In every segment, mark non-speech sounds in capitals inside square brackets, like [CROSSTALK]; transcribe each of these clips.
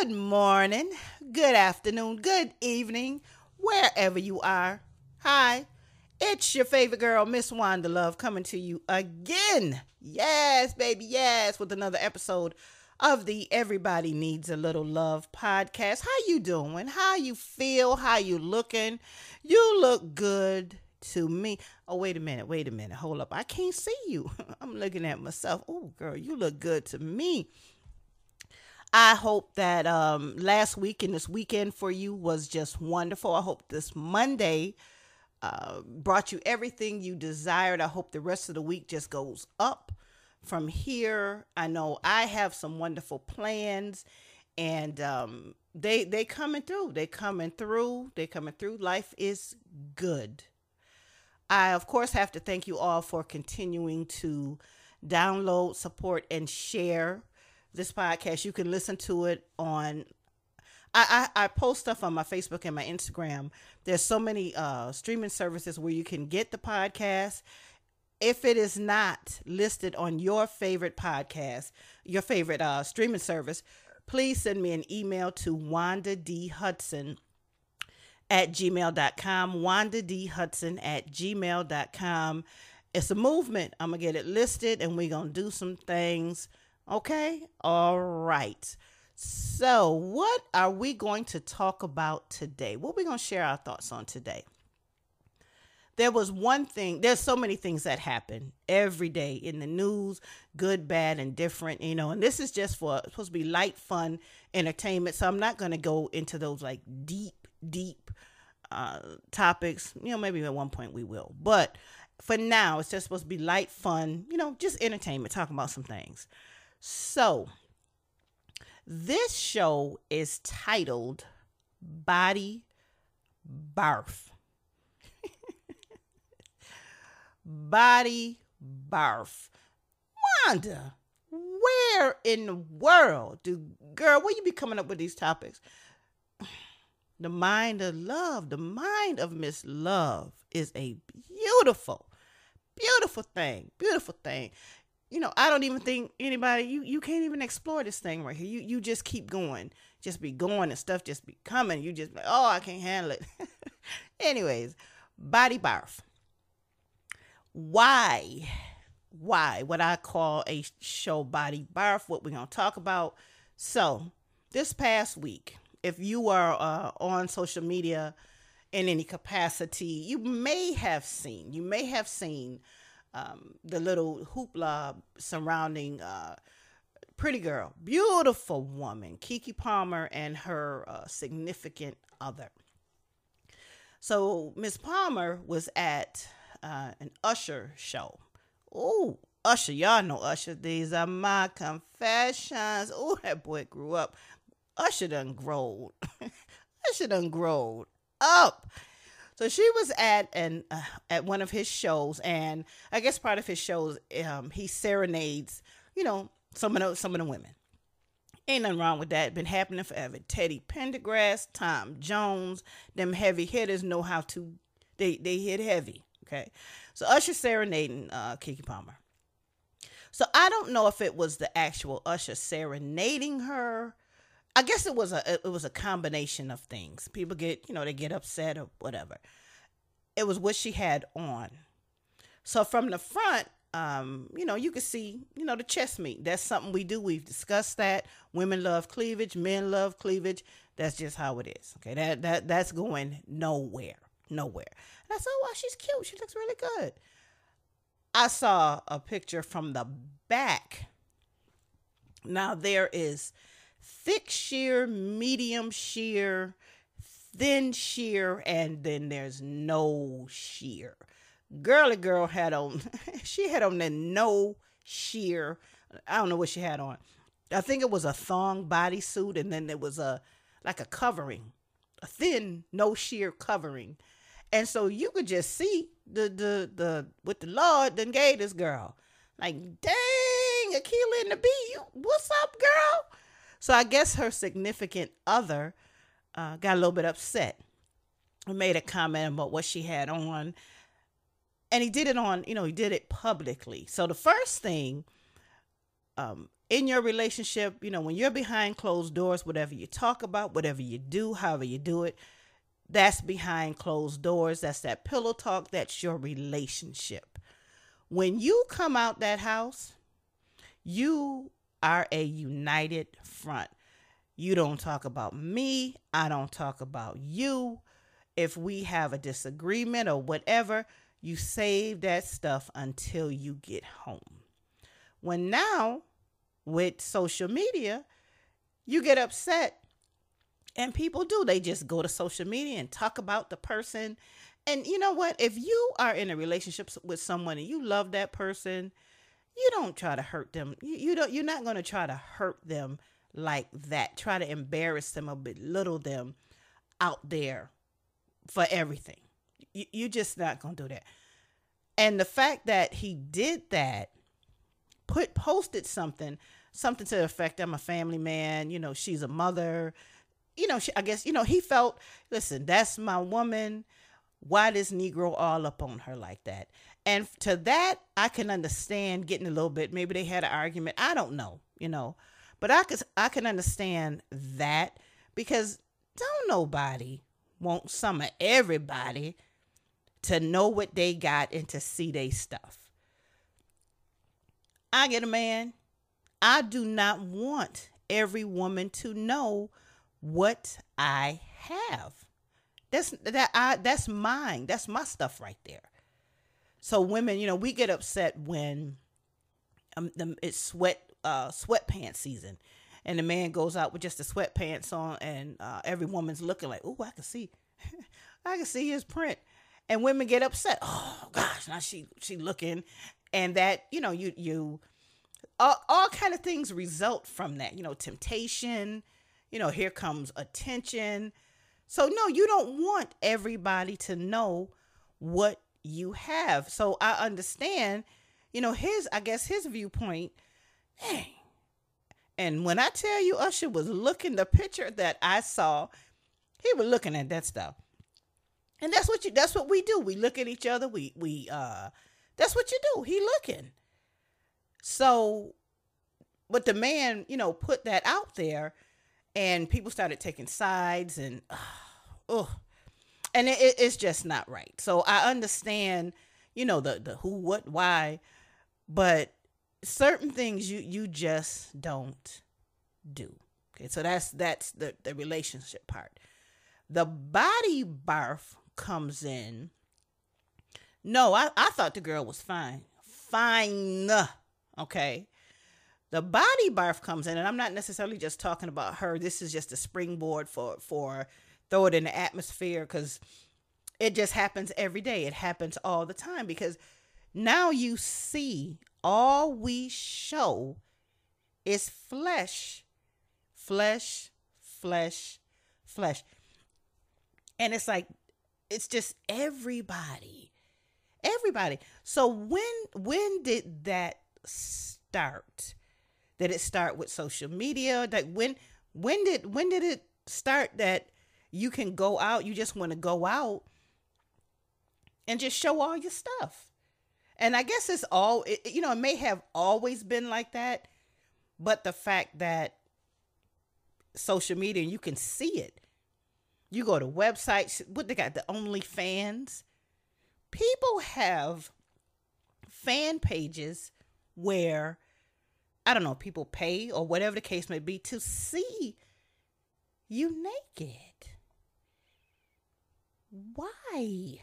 Good morning, good afternoon, good evening, wherever you are. Hi, it's your favorite girl, Miss Wanda Love, coming to you again. Yes, baby, yes, with another episode of the Everybody Needs a Little Love podcast. How you doing? How you feel? How you looking? You look good to me. Oh, wait a minute, wait a minute. Hold up. I can't see you. [LAUGHS] I'm looking at myself. Oh, girl, you look good to me. I hope that um, last week and this weekend for you was just wonderful. I hope this Monday uh, brought you everything you desired. I hope the rest of the week just goes up from here. I know I have some wonderful plans, and um, they they coming through. They coming through. They coming through. Life is good. I of course have to thank you all for continuing to download, support, and share this podcast. You can listen to it on. I, I, post stuff on my Facebook and my Instagram. There's so many uh, streaming services where you can get the podcast. If it is not listed on your favorite podcast, your favorite uh, streaming service, please send me an email to Wanda D. Hudson at gmail.com. Wanda D. Hudson at gmail.com. It's a movement. I'm going to get it listed and we're going to do some things Okay? All right. So, what are we going to talk about today? What are we going to share our thoughts on today? There was one thing, there's so many things that happen every day in the news, good, bad, and different, you know, and this is just for supposed to be light, fun, entertainment. So, I'm not going to go into those like deep, deep uh, topics. You know, maybe at one point we will. But for now, it's just supposed to be light, fun, you know, just entertainment, talking about some things. So, this show is titled Body Barf. [LAUGHS] Body Barf. Wanda, where in the world do, girl, where you be coming up with these topics? [SIGHS] The mind of love, the mind of Miss Love is a beautiful, beautiful thing, beautiful thing you know, I don't even think anybody you you can't even explore this thing right here. You you just keep going, just be going, and stuff just be coming. You just like, oh, I can't handle it. [LAUGHS] Anyways, body barf. Why, why what I call a show body barf? What we're gonna talk about. So this past week, if you are uh, on social media in any capacity, you may have seen, you may have seen um, the little hoopla surrounding uh, Pretty Girl, beautiful woman, Keke Palmer, and her uh, significant other. So Miss Palmer was at uh, an Usher show. Oh, Usher, y'all know Usher. These are my confessions. Oh, that boy grew up. Usher done growed. [LAUGHS] Usher done growed up. So she was at an uh, at one of his shows, and I guess part of his shows, um, he serenades, you know, some of the, some of the women. Ain't nothing wrong with that. Been happening forever. Teddy Pendergrass, Tom Jones, them heavy hitters know how to. They they hit heavy. Okay, so Usher serenading uh, Keke Palmer. So I don't know if it was the actual Usher serenading her I guess it was a it was a combination of things. People get you know they get upset or whatever. It was what she had on. So from the front, um, you know, you can see, you know, the chest meat. That's something we do. We've discussed that. Women love cleavage, men love cleavage. That's just how it is. Okay, that that that's going nowhere, nowhere. And I said, oh, wow, she's cute. She looks really good. I saw a picture from the back. Now there is thick sheer, medium sheer, thin sheer, and then there's no sheer. Girly girl had on, [LAUGHS] she had on the no sheer. I don't know what she had on. I think it was a thong bodysuit, and then there was a like a covering, a thin no sheer covering, and so you could just see the the the what the Lord then gave this girl. Like, dang, Akeelah and the bee, you what's up, girl? So I guess her significant other uh, got a little bit upset and made a comment about what she had on. And he did it on, you know, he did it publicly. So the first thing, um, in your relationship, you know, when you're behind closed doors, whatever you talk about, whatever you do, however you do it, that's behind closed doors. That's that pillow talk. That's your relationship. When you come out that house, you are a united front. You don't talk about me. I don't talk about you. If we have a disagreement or whatever, you save that stuff until you get home. When now, with social media, you get upset and people do. They just go to social media and talk about the person. And you know what? If you are in a relationship with someone and you love that person, you don't try to hurt them. You, you don't you're not going to try to hurt them like that. Try to embarrass them or belittle them out there for everything. You, you're just not going to do that. And the fact that he did that, put posted something, something to the effect, I'm a family man, you know, she's a mother, you know, she, I guess, you know, he felt, listen, that's my woman. Why this Negro all up on her like that? And to that, I can understand getting a little bit. Maybe they had an argument. I don't know, you know, but I could, I can understand that because don't nobody want some of everybody to know what they got and to see they stuff. I get a man. I do not want every woman to know what I have. That's that I that's mine. That's my stuff right there. So women, you know, we get upset when um the, it's sweat uh sweatpants season and the man goes out with just the sweatpants on and uh, every woman's looking like, "Oh, I can see. [LAUGHS] I can see his print." And women get upset. Oh gosh, now she she looking and that, you know, you you all, all kind of things result from that, you know, temptation, you know, here comes attention. So, no, you don't want everybody to know what you have. So, I understand, you know, his, I guess, his viewpoint. And when I tell you Usher was looking, the picture that I saw, he was looking at that stuff. And that's what you that's what we do. We look at each other. We we uh that's what you do. He looking. So but the man, you know, put that out there and people started taking sides and [SIGHS] oh and it, it's just not right. So i understand you know the the who what why but certain things you you just don't do. Okay so that's that's the the relationship part. The body barf comes in. No i i thought the girl was fine. Fine okay? The body barf comes in and i'm not necessarily just talking about her. This is just a springboard for for throw it in the atmosphere because it just happens every day. It happens all the time because now you see all we show is flesh flesh flesh flesh. And it's like it's just everybody everybody. So when when did that start? Did it start with social media? Like when when did when did it start that you can go out, you just want to go out and just show all your stuff. And I guess it's all it, you know, it may have always been like that, but the fact that social media and you can see it. You go to websites, what they got the OnlyFans. People have fan pages where I don't know, people pay or whatever the case may be to see you naked. Why?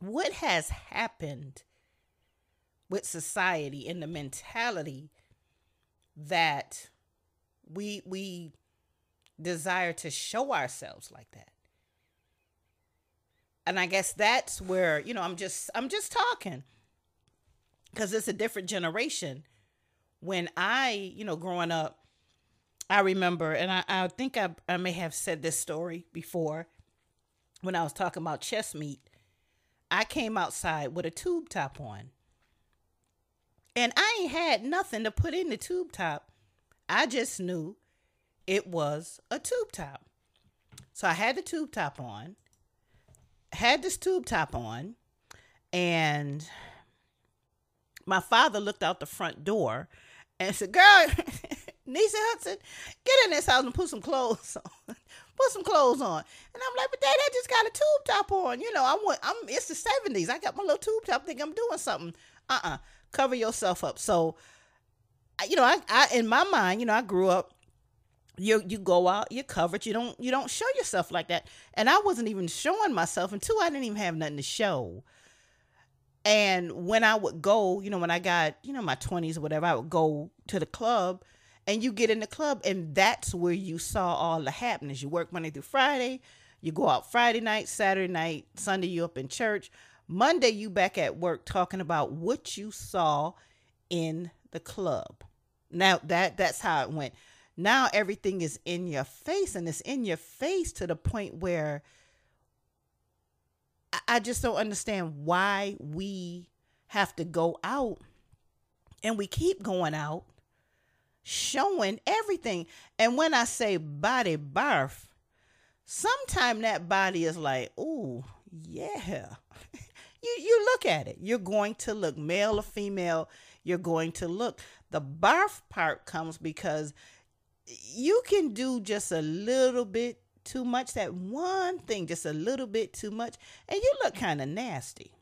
What has happened with society and the mentality that we we desire to show ourselves like that? And I guess that's where, you know, I'm just I'm just talking because it's a different generation. When I, you know, growing up, I remember, and I, I think I, I may have said this story before when I was talking about chest meat. I came outside with a tube top on. And I ain't had nothing to put in the tube top. I just knew it was a tube top. So I had the tube top on, had this tube top on, and my father looked out the front door and said, Girl, [LAUGHS] Nisa Hudson, get in this house and put some clothes [LAUGHS] on. put some clothes on. And I'm like, but dad, I just got a tube top on. You know, I want I'm it's the seventies. I got my little tube top, think I'm doing something. Uh-uh. Cover yourself up. So you know, I, I in my mind, you know, I grew up you you go out, you're covered, you don't you don't show yourself like that. And I wasn't even showing myself until I didn't even have nothing to show. And when I would go, you know, when I got, you know, my 20s or whatever, I would go to the club and you get in the club and that's where you saw all the happenings. You work Monday through Friday, you go out Friday night, Saturday night, Sunday you up in church, Monday you back at work talking about what you saw in the club. Now that that's how it went. Now everything is in your face and it's in your face to the point where I just don't understand why we have to go out and we keep going out showing everything. And when I say body barf, sometime that body is like, ooh, yeah. [LAUGHS] you you look at it. You're going to look male or female, you're going to look. The barf part comes because you can do just a little bit too much, that one thing, just a little bit too much, and you look kind of nasty.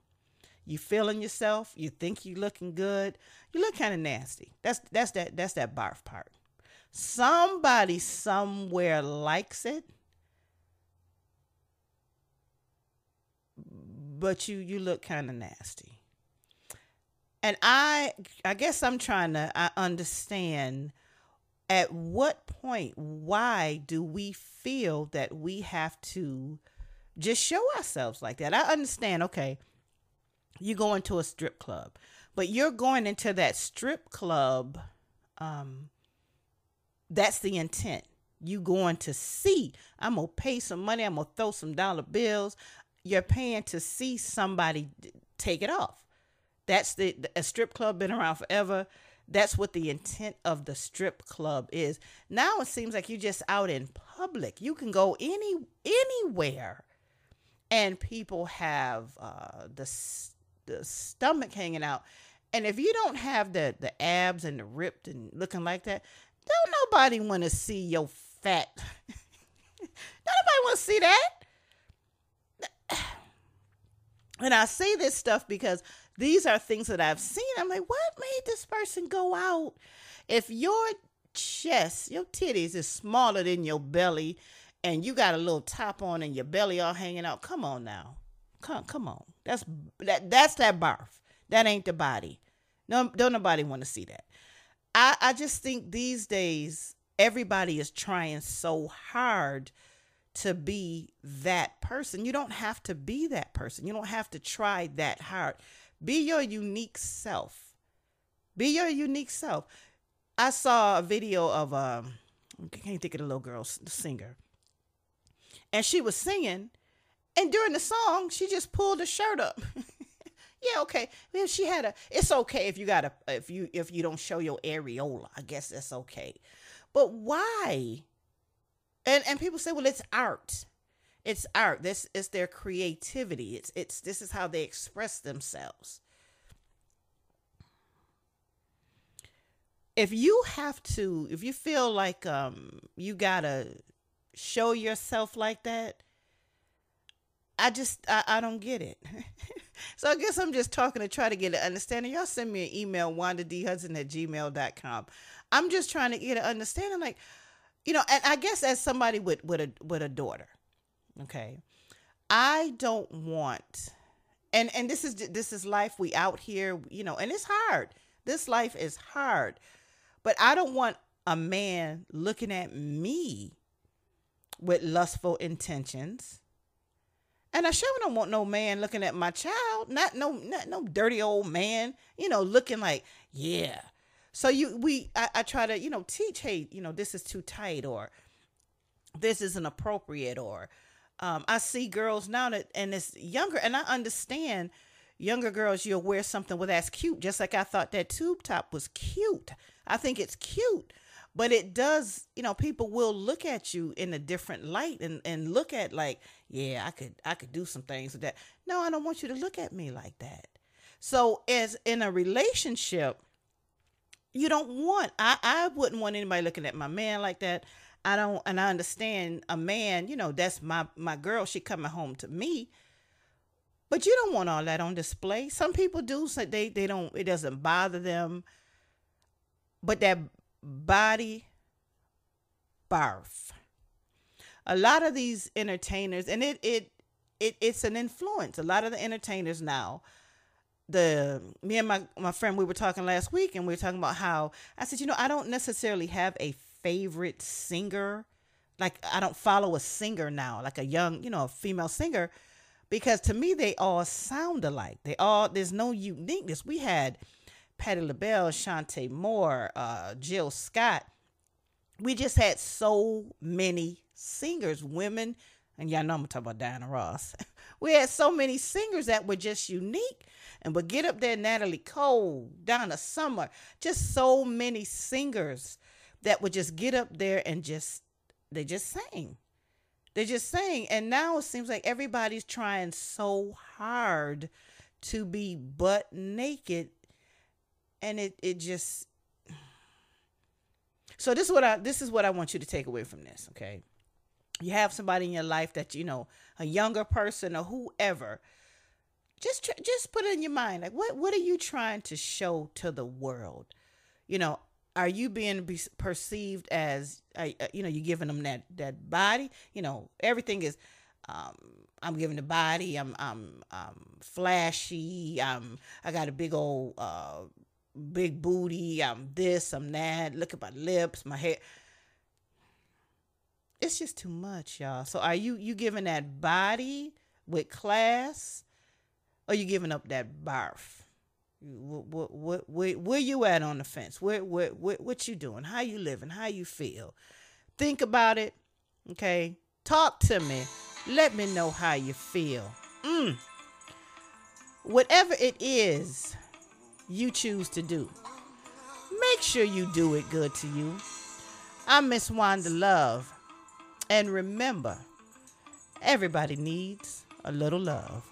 You feeling yourself, you think you looking good, you look kind of nasty. That's that's that that's that barf part. Somebody somewhere likes it. But you you look kind of nasty. And I I guess I'm trying to I understand at what point why do we feel that we have to just show ourselves like that? I understand, okay, you go into a strip club, but you're going into that strip club um that's the intent. You going to see, I'm to pay some money, I'm to throw some dollar bills. You're paying to see somebody take it off. That's the a strip club been around forever that's what the intent of the strip club is. Now it seems like you're just out in public. You can go any anywhere, and people have uh, the the stomach hanging out. And if you don't have the the abs and the ripped and looking like that, don't nobody want to see your fat. [LAUGHS] nobody want to see that. [CLEARS THROAT] And I say this stuff because these are things that I've seen. I'm like, what made this person go out? If your chest, your titties is smaller than your belly, and you got a little top on and your belly all hanging out, come on now. Come come on. That's that that's that barf. That ain't the body. No don't nobody want to see that. I, I just think these days everybody is trying so hard to be that person. You don't have to be that person. You don't have to try that hard. Be your unique self. Be your unique self. I saw a video of um I can't think of the little girl the singer. And she was singing and during the song she just pulled her shirt up. [LAUGHS] yeah, okay. If she had a it's okay if you got a if you if you don't show your areola. I guess that's okay. But why? And and people say, well, it's art it's art this is their creativity it's it's this is how they express themselves if you have to if you feel like um you gotta show yourself like that i just i, I don't get it [LAUGHS] so i guess i'm just talking to try to get an understanding y'all send me an email wanda d hudson at gmail.com i'm just trying to get an understanding like you know and i guess as somebody with with a with a daughter Okay. I don't want and and this is this is life we out here, you know, and it's hard. This life is hard. But I don't want a man looking at me with lustful intentions. And I sure don't want no man looking at my child, not no not no dirty old man, you know, looking like, yeah. So you we I, I try to, you know, teach, hey, you know, this is too tight or this isn't appropriate or um, I see girls now that and it's younger, and I understand younger girls. You'll wear something well that's cute, just like I thought that tube top was cute. I think it's cute, but it does. You know, people will look at you in a different light and and look at like, yeah, I could I could do some things with that. No, I don't want you to look at me like that So as in a relationship, you don't want I, I wouldn't want anybody looking at my man like that. I don't and I understand a man, you know, that's my my girl, she coming home to me. But you don't want all that on display. Some people do so they they don't it doesn't bother them. But that body barf. A lot of these entertainers and it it it it's an influence. A lot of the entertainers now the me and my my friend we were talking last week and we were talking about how I said, you know, I don't necessarily have a favorite singer. Like I don't follow a singer now, like a young, you know, a female singer, because to me they all sound alike. They all there's no uniqueness. We had Patti LaBelle, Chanté Moore, uh, Jill Scott. We just had so many singers, women, and y'all know I'm talking about Diana Ross. [LAUGHS] we had so many singers that were just unique. And but get up there, Natalie Cole, Donna Summer, just so many singers that would just get up there and just they just sang. They just sang. And now it seems like everybody's trying so hard to be butt naked. And it it just [SIGHS] so this is what I this is what I want you to take away from this, okay? You have somebody in your life that you know, a younger person or whoever. Just tr- just put it in your mind like what what are you trying to show to the world? You know, are you being perceived as uh, you know you're giving them that that body you know everything is um, i'm giving the body i'm i'm i'm flashy i'm i got a big old uh, big booty i'm this i'm that look at my lips my hair it's just too much y'all so are you you giving that body with class or you giving up that barf what, what, where, where you at on the fence? Where, where, where, what you doing? How you living? How you feel? Think about it. Okay. Talk to me. Let me know how you feel. Mm. Whatever it is you choose to do, make sure you do it good to you. I'm Miss Wanda Love. And remember, everybody needs a little love.